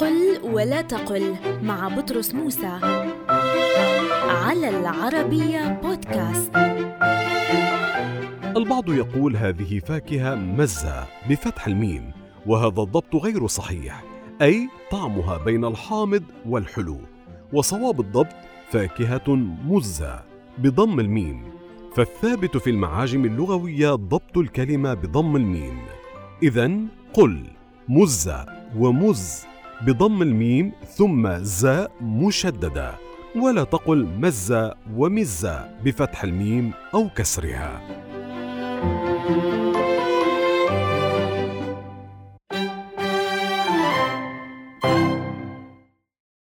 قل ولا تقل مع بطرس موسى على العربية بودكاست. البعض يقول هذه فاكهة مزة بفتح الميم وهذا الضبط غير صحيح أي طعمها بين الحامض والحلو. وصواب الضبط فاكهة مزة بضم الميم فالثابت في المعاجم اللغوية ضبط الكلمة بضم الميم. إذا قل مزة ومز بضم الميم ثم زاء مشددة ولا تقل مزة ومزة بفتح الميم أو كسرها.